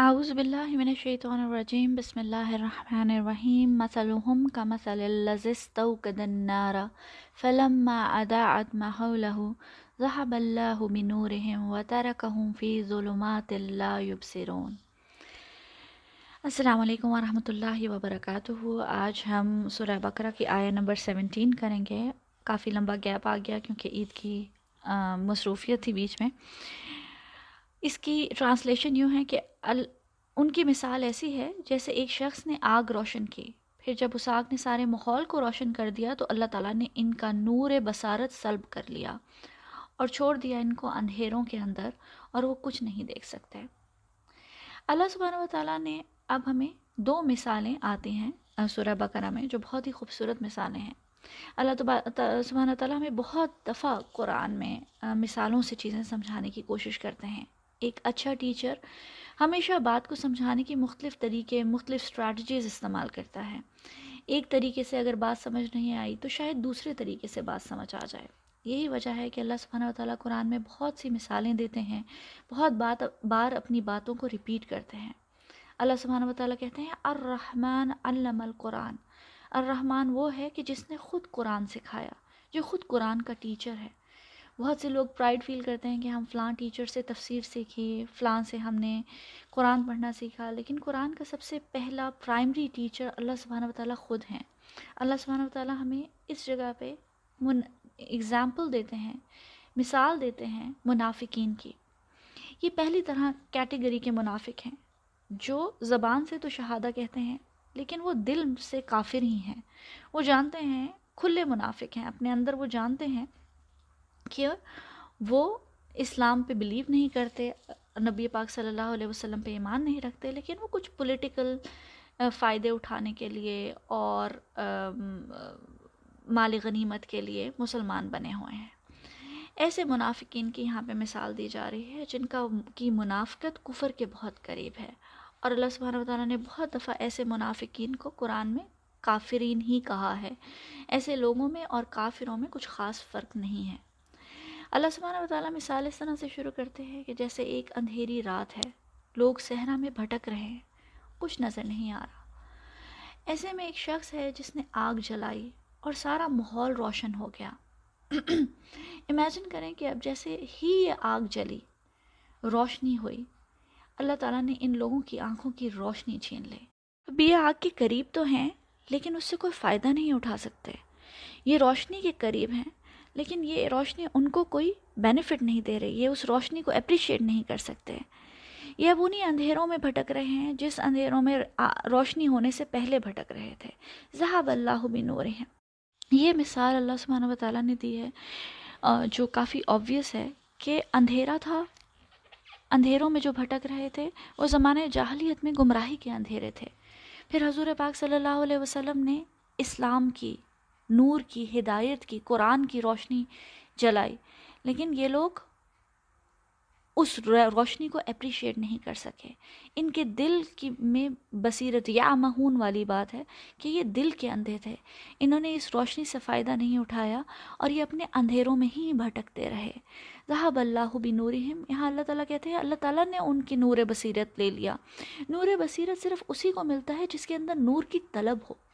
اعوذ باللہ من الشیطان الرجیم، بسم اللہ الرحمن الرحیم، مثلهم كمثل الذي استوقد النار فلما اضاعت ما حوله ذهب الله بنورهم وتركهم في ظلمات لا يبصرون السلام علیکم ورحمۃ اللہ وبرکاتہ۔ آج ہم سورہ بقرہ کی آیا نمبر سیونٹین کریں گے۔ کافی لمبا گیپ آ گیا کیونکہ عید کی مصروفیت تھی بیچ میں۔ اس کی ٹرانسلیشن یوں ہے کہ ال ان کی مثال ایسی ہے جیسے ایک شخص نے آگ روشن کی، پھر جب اس آگ نے سارے ماحول کو روشن کر دیا تو اللہ تعالیٰ نے ان کا نور بصارت سلب کر لیا اور چھوڑ دیا ان کو اندھیروں کے اندر اور وہ کچھ نہیں دیکھ سکتے۔ اللہ سبحانہ و تعالیٰ نے اب ہمیں دو مثالیں آتی ہیں سورہ بقرہ میں جو بہت ہی خوبصورت مثالیں ہیں۔ اللہ سبحانہ تعالیٰ ہمیں بہت دفعہ قرآن میں مثالوں سے چیزیں سمجھانے کی کوشش کرتے ہیں۔ ایک اچھا ٹیچر ہمیشہ بات کو سمجھانے کی مختلف طریقے، مختلف اسٹریٹجیز استعمال کرتا ہے۔ ایک طریقے سے اگر بات سمجھ نہیں آئی تو شاید دوسرے طریقے سے بات سمجھ آ جائے۔ یہی وجہ ہے کہ اللہ سبحانہ و تعالیٰ قرآن میں بہت سی مثالیں دیتے ہیں، بہت بات، بار اپنی باتوں کو ریپیٹ کرتے ہیں۔ اللہ سبحانہ و تعالیٰ کہتے ہیں، الرحمن علم القرآن الرحمن وہ ہے کہ جس نے خود قرآن سکھایا، جو خود قرآن کا ٹیچر ہے۔ بہت سے لوگ پرائڈ فیل کرتے ہیں کہ ہم فلاں ٹیچر سے تفسیر سیکھی، فلاں سے ہم نے قرآن پڑھنا سیکھا، لیکن قرآن کا سب سے پہلا پرائمری ٹیچر اللہ سبحانہ و تعالیٰ خود ہیں۔ اللہ سبحانہ و تعالیٰ ہمیں اس جگہ پہ من اگزامپل دیتے ہیں، مثال دیتے ہیں منافقین کی۔ یہ پہلی طرح کیٹیگری کے منافق ہیں۔ جو زبان سے تو شہادہ کہتے ہیں، لیکن وہ دل سے کافر ہی ہیں۔ وہ جانتے ہیں کھلے منافق ہیں، اپنے اندر وہ جانتے ہیں کہ وہ اسلام پہ بلیو نہیں کرتے، نبی پاک صلی اللہ علیہ وسلم پہ ایمان نہیں رکھتے، لیکن وہ کچھ پولیٹیکل فائدے اٹھانے کے لیے اور مالی غنیمت کے لیے مسلمان بنے ہوئے ہیں۔ ایسے منافقین کی یہاں پہ مثال دی جا رہی ہے، جن کا، کی منافقت کفر کے بہت قریب ہے۔ اور اللہ سبحانہ و تعالیٰ نے بہت دفعہ ایسے منافقین کو قرآن میں کافرین ہی کہا ہے۔ ایسے لوگوں میں اور کافروں میں کچھ خاص فرق نہیں ہے۔ اللہ سبحانہ و تعالیٰ مثال اس طرح سے شروع کرتے ہیں کہ جیسے ایک اندھیری رات ہے، لوگ صحرا میں بھٹک رہے ہیں، کچھ نظر نہیں آ رہا۔ ایسے میں ایک شخص ہے جس نے آگ جلائی اور سارا ماحول روشن ہو گیا۔ امیجن کریں کہ اب جیسے ہی یہ آگ جلی، روشنی ہوئی۔ اللہ تعالیٰ نے ان لوگوں کی آنکھوں کی روشنی چھین لے اب یہ آگ کے قریب تو ہیں، لیکن اس سے کوئی فائدہ نہیں اٹھا سکتے۔ یہ روشنی کے قریب ہیں لیکن یہ روشنی ان کو کوئی بینیفٹ نہیں دے رہی، یہ اس روشنی کو اپریشیٹ نہیں کر سکتے۔ یہ اب انہیں اندھیروں میں بھٹک رہے ہیں جس اندھیروں میں روشنی ہونے سے پہلے بھٹک رہے تھے۔ ذہب اللہ بن ہو رہے ہیں یہ مثال اللہ سبحانہ و تعالیٰ نے دی ہے جو کافی آبویس ہے کہ اندھیرا تھا۔ اندھیروں میں جو بھٹک رہے تھے، وہ زمانے جاہلیت میں گمراہی کے اندھیرے تھے۔ پھر حضور پاک صلی اللہ علیہ وسلم نے اسلام کی نور کی ہدایت کی، قرآن کی روشنی جلائی۔ لیکن یہ لوگ اس روشنی کو اپریشیٹ نہیں کر سکے۔ ان کے دل کی میں بصیرت یا مہون والی بات ہے کہ یہ دل کے اندھے تھے۔ انہوں نے اس روشنی سے فائدہ نہیں اٹھایا اور یہ اپنے اندھیروں میں ہی بھٹکتے رہے۔ ذہب اللہ بنورہم، یہاں اللہ تعالیٰ کہتے ہیں، اللہ تعالیٰ نے ان کی نور بصیرت لے لیا۔ نور بصیرت صرف اسی کو ملتا ہے جس کے اندر نور کی طلب ہو۔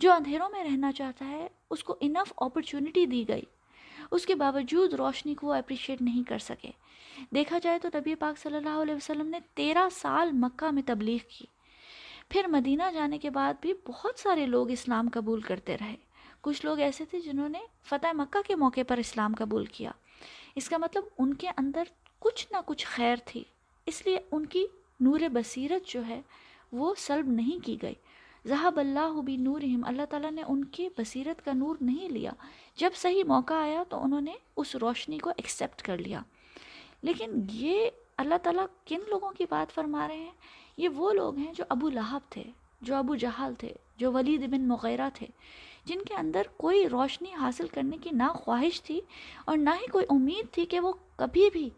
جو اندھیروں میں رہنا چاہتا ہے، اس کو انف اپرچونٹی دی گئی۔ اس کے باوجود روشنی کو وہ اپریشیٹ نہیں کر سکے۔ دیکھا جائے تو نبی پاک صلی اللہ علیہ وسلم نے تیرہ سال مکہ میں تبلیغ کی۔ پھر مدینہ جانے کے بعد بھی بہت سارے لوگ اسلام قبول کرتے رہے۔ کچھ لوگ ایسے تھے جنہوں نے فتح مکہ کے موقع پر اسلام قبول کیا۔ اس کا مطلب ان کے اندر کچھ نہ کچھ خیر تھی۔ اس لیے ان کی نور بصیرت جو ہے، وہ سلب نہیں کی گئی۔ ذہب اللہ بھی نور اللہ تعالیٰ نے ان کی بصیرت کا نور نہیں لیا۔ جب صحیح موقع آیا تو انہوں نے اس روشنی کو ایکسیپٹ کر لیا۔ لیکن یہ اللہ تعالیٰ کن لوگوں کی بات فرما رہے ہیں؟ یہ وہ لوگ ہیں جو ابو لہب تھے، جو ابو جہال تھے، جو ولید بن مغیرہ تھے، جن کے اندر کوئی روشنی حاصل کرنے کی نہ خواہش تھی اور نہ ہی کوئی امید تھی کہ وہ کبھی بھی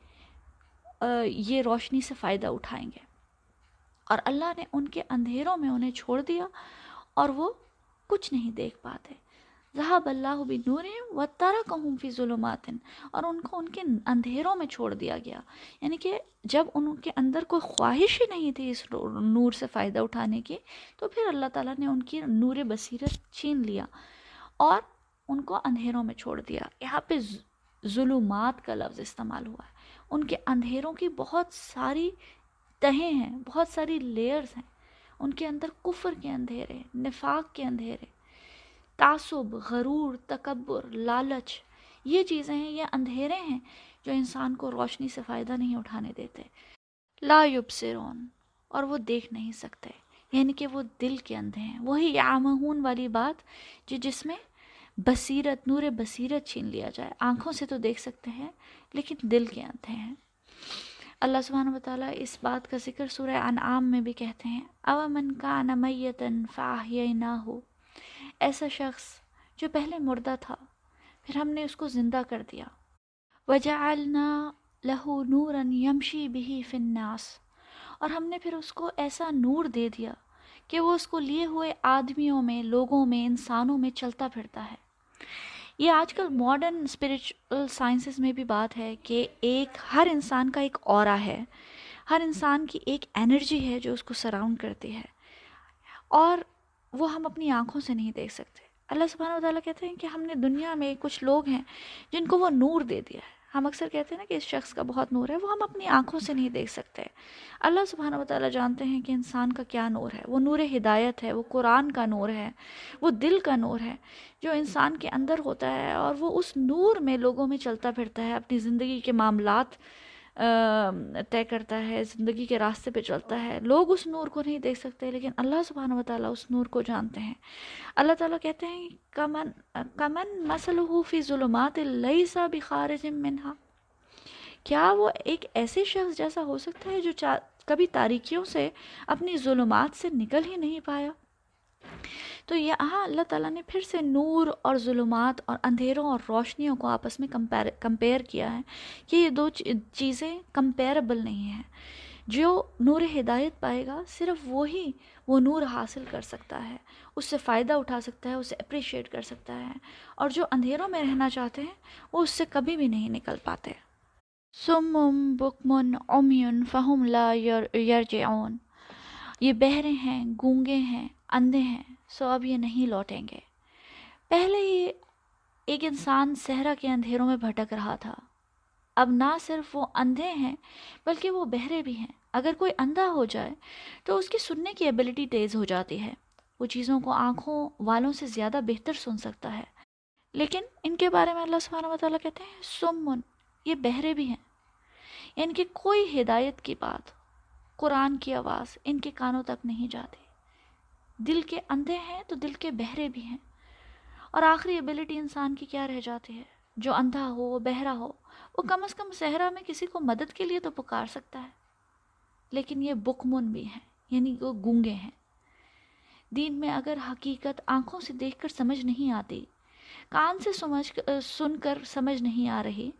یہ روشنی سے فائدہ اٹھائیں گے۔ اور اللہ نے ان کے اندھیروں میں انہیں چھوڑ دیا اور وہ کچھ نہیں دیکھ پاتے۔ ذہب اللہ بنور و تارا کہوں فی ظلمات اور ان کو ان کے اندھیروں میں چھوڑ دیا گیا۔ یعنی کہ جب ان کے اندر کوئی خواہش ہی نہیں تھی اس نور سے فائدہ اٹھانے کی، تو پھر اللہ تعالیٰ نے ان کی نور بصیرت چھین لیا اور ان کو اندھیروں میں چھوڑ دیا۔ یہاں پہ ظلمات کا لفظ استعمال ہوا ہے۔ ان کے اندھیروں کی بہت ساری تہیں ہیں، بہت ساری لیئرز ہیں۔ ان کے اندر کفر کے اندھیرے، نفاق کے اندھیرے، تعصب، غرور، تکبر، لالچ، یہ چیزیں ہیں، یہ اندھیرے ہیں جو انسان کو روشنی سے فائدہ نہیں اٹھانے دیتے۔ لا یبصرون، اور وہ دیکھ نہیں سکتے۔ یعنی کہ وہ دل کے اندھے ہیں۔ وہی عامہون والی بات جو جس میں بصیرت، نور بصیرت چھین لیا جائے۔ آنکھوں سے تو دیکھ سکتے ہیں، لیکن دل کے اندھے ہیں۔ اللہ سبحانہ وتعالیٰ اس بات کا ذکر سورہ انعام میں بھی کہتے ہیں۔ او من کا نمیتن نہ ہو ایسا شخص جو پہلے مردہ تھا، پھر ہم نے اس کو زندہ کر دیا۔ وجعلنا لہو نورن یمشی بھی فناس اور ہم نے پھر اس کو ایسا نور دے دیا کہ وہ اس کو لیے ہوئے آدمیوں میں، لوگوں میں، انسانوں میں چلتا پھرتا ہے۔ یہ آج کل ماڈرن اسپریچل سائنسز میں بھی بات ہے کہ ایک ہر انسان کا ایک اورا ہے۔ ہر انسان کی ایک انرجی ہے جو اس کو سراؤنڈ کرتی ہے۔ اور وہ ہم اپنی آنکھوں سے نہیں دیکھ سکتے۔ اللہ سبحانہ و تعالیٰ کہتے ہیں کہ ہم نے دنیا میں کچھ لوگ ہیں جن کو وہ نور دے دیا ہے۔ ہم اکثر کہتے ہیں نا کہ اس شخص کا بہت نور ہے، وہ ہم اپنی آنکھوں سے نہیں دیکھ سکتے۔ اللہ سبحانہ و تعالیٰ جانتے ہیں کہ انسان کا کیا نور ہے۔ وہ نور ہدایت ہے، وہ قرآن کا نور ہے، وہ دل کا نور ہے۔ جو انسان کے اندر ہوتا ہے اور وہ اس نور میں لوگوں میں چلتا پھرتا ہے، اپنی زندگی کے معاملات طے کرتا ہے، زندگی کے راستے پہ چلتا ہے۔ لوگ اس نور کو نہیں دیکھ سکتے، لیکن اللہ سبحانہ و تعالیٰ اس نور کو جانتے ہیں۔ اللہ تعالیٰ کہتے ہیں، کمن کمن مسلح فی ظلمات اللہ سا بخارج منہا۔ کیا وہ ایک ایسے شخص جیسا ہو سکتا ہے جو کبھی تاریکیوں سے اپنی ظلمات سے نکل ہی نہیں پایا؟ تو یہاں اللہ تعالیٰ نے پھر سے نور اور ظلمات اور اندھیروں اور روشنیوں کو آپس میں کمپیر کمپیئر کیا ہے کہ یہ دو چیزیں کمپیربل نہیں ہیں۔ جو نور ہدایت پائے گا، صرف وہی وہ نور حاصل کر سکتا ہے۔ اس سے فائدہ اٹھا سکتا ہے، اسے اپریشیٹ کر سکتا ہے۔ اور جو اندھیروں میں رہنا چاہتے ہیں، وہ اس سے کبھی بھی نہیں نکل پاتے۔ سمم بکمن اومیون فہم لا یرجعون۔ یہ بہرے ہیں گونگے ہیں۔ اندھے ہیں، سو اب یہ نہیں لوٹیں گے۔ پہلے ہی ایک انسان صحرا کے اندھیروں میں بھٹک رہا تھا۔ اب نہ صرف وہ اندھے ہیں، بلکہ وہ بہرے بھی ہیں۔ اگر کوئی اندھا ہو جائے تو اس کی سننے کی ایبلٹی تیز ہو جاتی ہے۔ وہ چیزوں کو آنکھوں والوں سے زیادہ بہتر سن سکتا ہے۔ لیکن ان کے بارے میں اللہ سبحانہ و تعالیٰ کہتے ہیں، سمن، یہ بہرے بھی ہیں۔ یعنی ان کی کوئی ہدایت کی بات، قرآن کی آواز ان کے کانوں تک نہیں جاتی۔ دل کے اندھے ہیں تو دل کے بہرے بھی ہیں۔ اور آخری ایبلٹی انسان کی کیا رہ جاتی ہے؟ جو اندھا ہو بہرا ہو۔ وہ کم از کم صحرا میں کسی کو مدد کے لیے تو پکار سکتا ہے۔ لیکن یہ بکمن بھی ہیں یعنی وہ گونگے ہیں۔ دین میں اگر حقیقت آنکھوں سے دیکھ کر سمجھ نہیں آتی، کان سے سمجھ سن کر سمجھ نہیں آ رہی،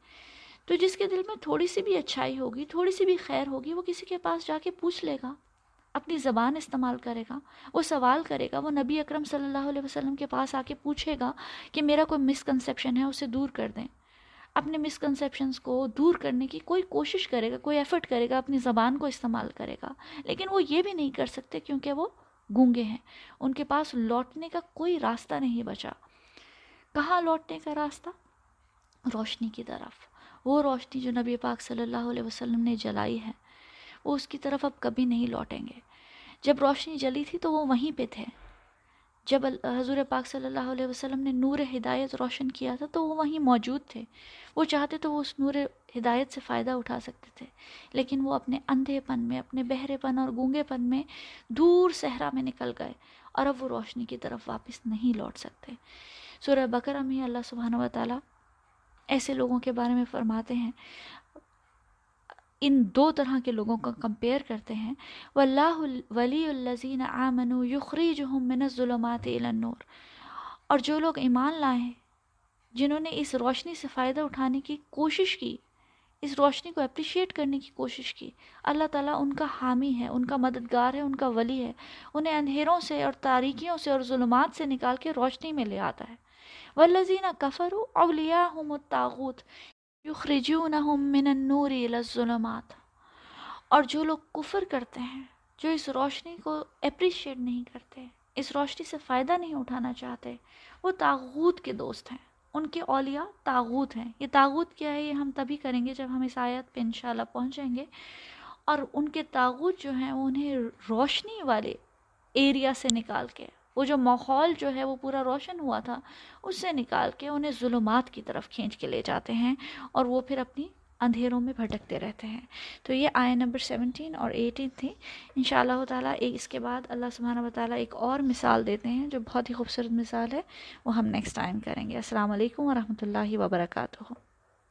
تو جس کے دل میں تھوڑی سی بھی اچھائی ہوگی، تھوڑی سی بھی خیر ہوگی، وہ کسی کے پاس جا کے پوچھ لے گا۔ اپنی زبان استعمال کرے گا، وہ سوال کرے گا، وہ نبی اکرم صلی اللہ علیہ وسلم کے پاس آ کے پوچھے گا کہ میرا کوئی مسکنسیپشن ہے، اسے دور کر دیں۔ اپنے مسکنسیپشنس کو دور کرنے کی کوئی کوشش کرے گا، کوئی ایفرٹ کرے گا، اپنی زبان کو استعمال کرے گا۔ لیکن وہ یہ بھی نہیں کر سکتے کیونکہ وہ گونگے ہیں۔ ان کے پاس لوٹنے کا کوئی راستہ نہیں بچا۔ کہاں لوٹنے کا راستہ؟ روشنی کی طرف۔ وہ روشنی جو نبی پاک صلی اللہ علیہ وسلم نے جلائی ہے۔ وہ اس کی طرف اب کبھی نہیں لوٹیں گے۔ جب روشنی جلی تھی تو وہ وہیں پہ تھے۔ جب حضور پاک صلی اللہ علیہ وسلم نے نور ہدایت روشن کیا تھا تو وہ وہیں موجود تھے۔ وہ چاہتے تو وہ اس نور ہدایت سے فائدہ اٹھا سکتے تھے، لیکن وہ اپنے اندھے پن میں، اپنے بہرے پن اور گونگے پن میں دور صحرا میں نکل گئے اور اب وہ روشنی کی طرف واپس نہیں لوٹ سکتے۔ سورہ بکرہ میں اللہ سبحانہ و تعالیٰ ایسے لوگوں کے بارے میں فرماتے ہیں ان دو طرح کے لوگوں کا کمپیئر کرتے ہیں. واللہ ولی الزین آمن یخری جو من الظلمات الى النور. اور جو لوگ ایمان لائے ہیں، جنہوں نے اس روشنی سے فائدہ اٹھانے کی کوشش کی، اس روشنی کو اپریشیٹ کرنے کی کوشش کی، اللہ تعالیٰ ان کا حامی ہے، ان کا مددگار ہے، ان کا ولی ہے، انہیں اندھیروں سے اور تاریکیوں سے اور ظلمات سے نکال کے روشنی میں لے آتا ہے. والذین کفروا اولیاءہم الطاغوت یخرجونہم من النور الى الظلمات۔ اور جو لوگ کفر کرتے ہیں، جو اس روشنی کو اپریشیٹ نہیں کرتے، اس روشنی سے فائدہ نہیں اٹھانا چاہتے، وہ تاغوت کے دوست ہیں۔ ان کے اولیاء تاغوت ہیں۔ یہ تاغوت کیا ہے؟ یہ ہم تبھی کریں گے جب ہم اس آیت پہ انشاءاللہ پہنچیں گے۔ اور ان کے تاغوت جو ہیں، وہ انہیں روشنی والے ایریا سے نکال کے وہ جو ماحول جو ہے وہ پورا روشن ہوا تھا، اس سے نکال کے انہیں ظلمات کی طرف کھینچ کے لے جاتے ہیں اور وہ پھر اپنی اندھیروں میں بھٹکتے رہتے ہیں۔ تو یہ آئے نمبر سیونٹین اور ایٹین تھی۔ ان شاء اللہ تعالیٰ ایک اس کے بعد اللہ سبحانہ و تعالیٰ ایک اور مثال دیتے ہیں جو بہت ہی خوبصورت مثال ہے، وہ ہم نیکسٹ ٹائم کریں گے۔ السلام علیکم ورحمۃ اللہ وبرکاتہ۔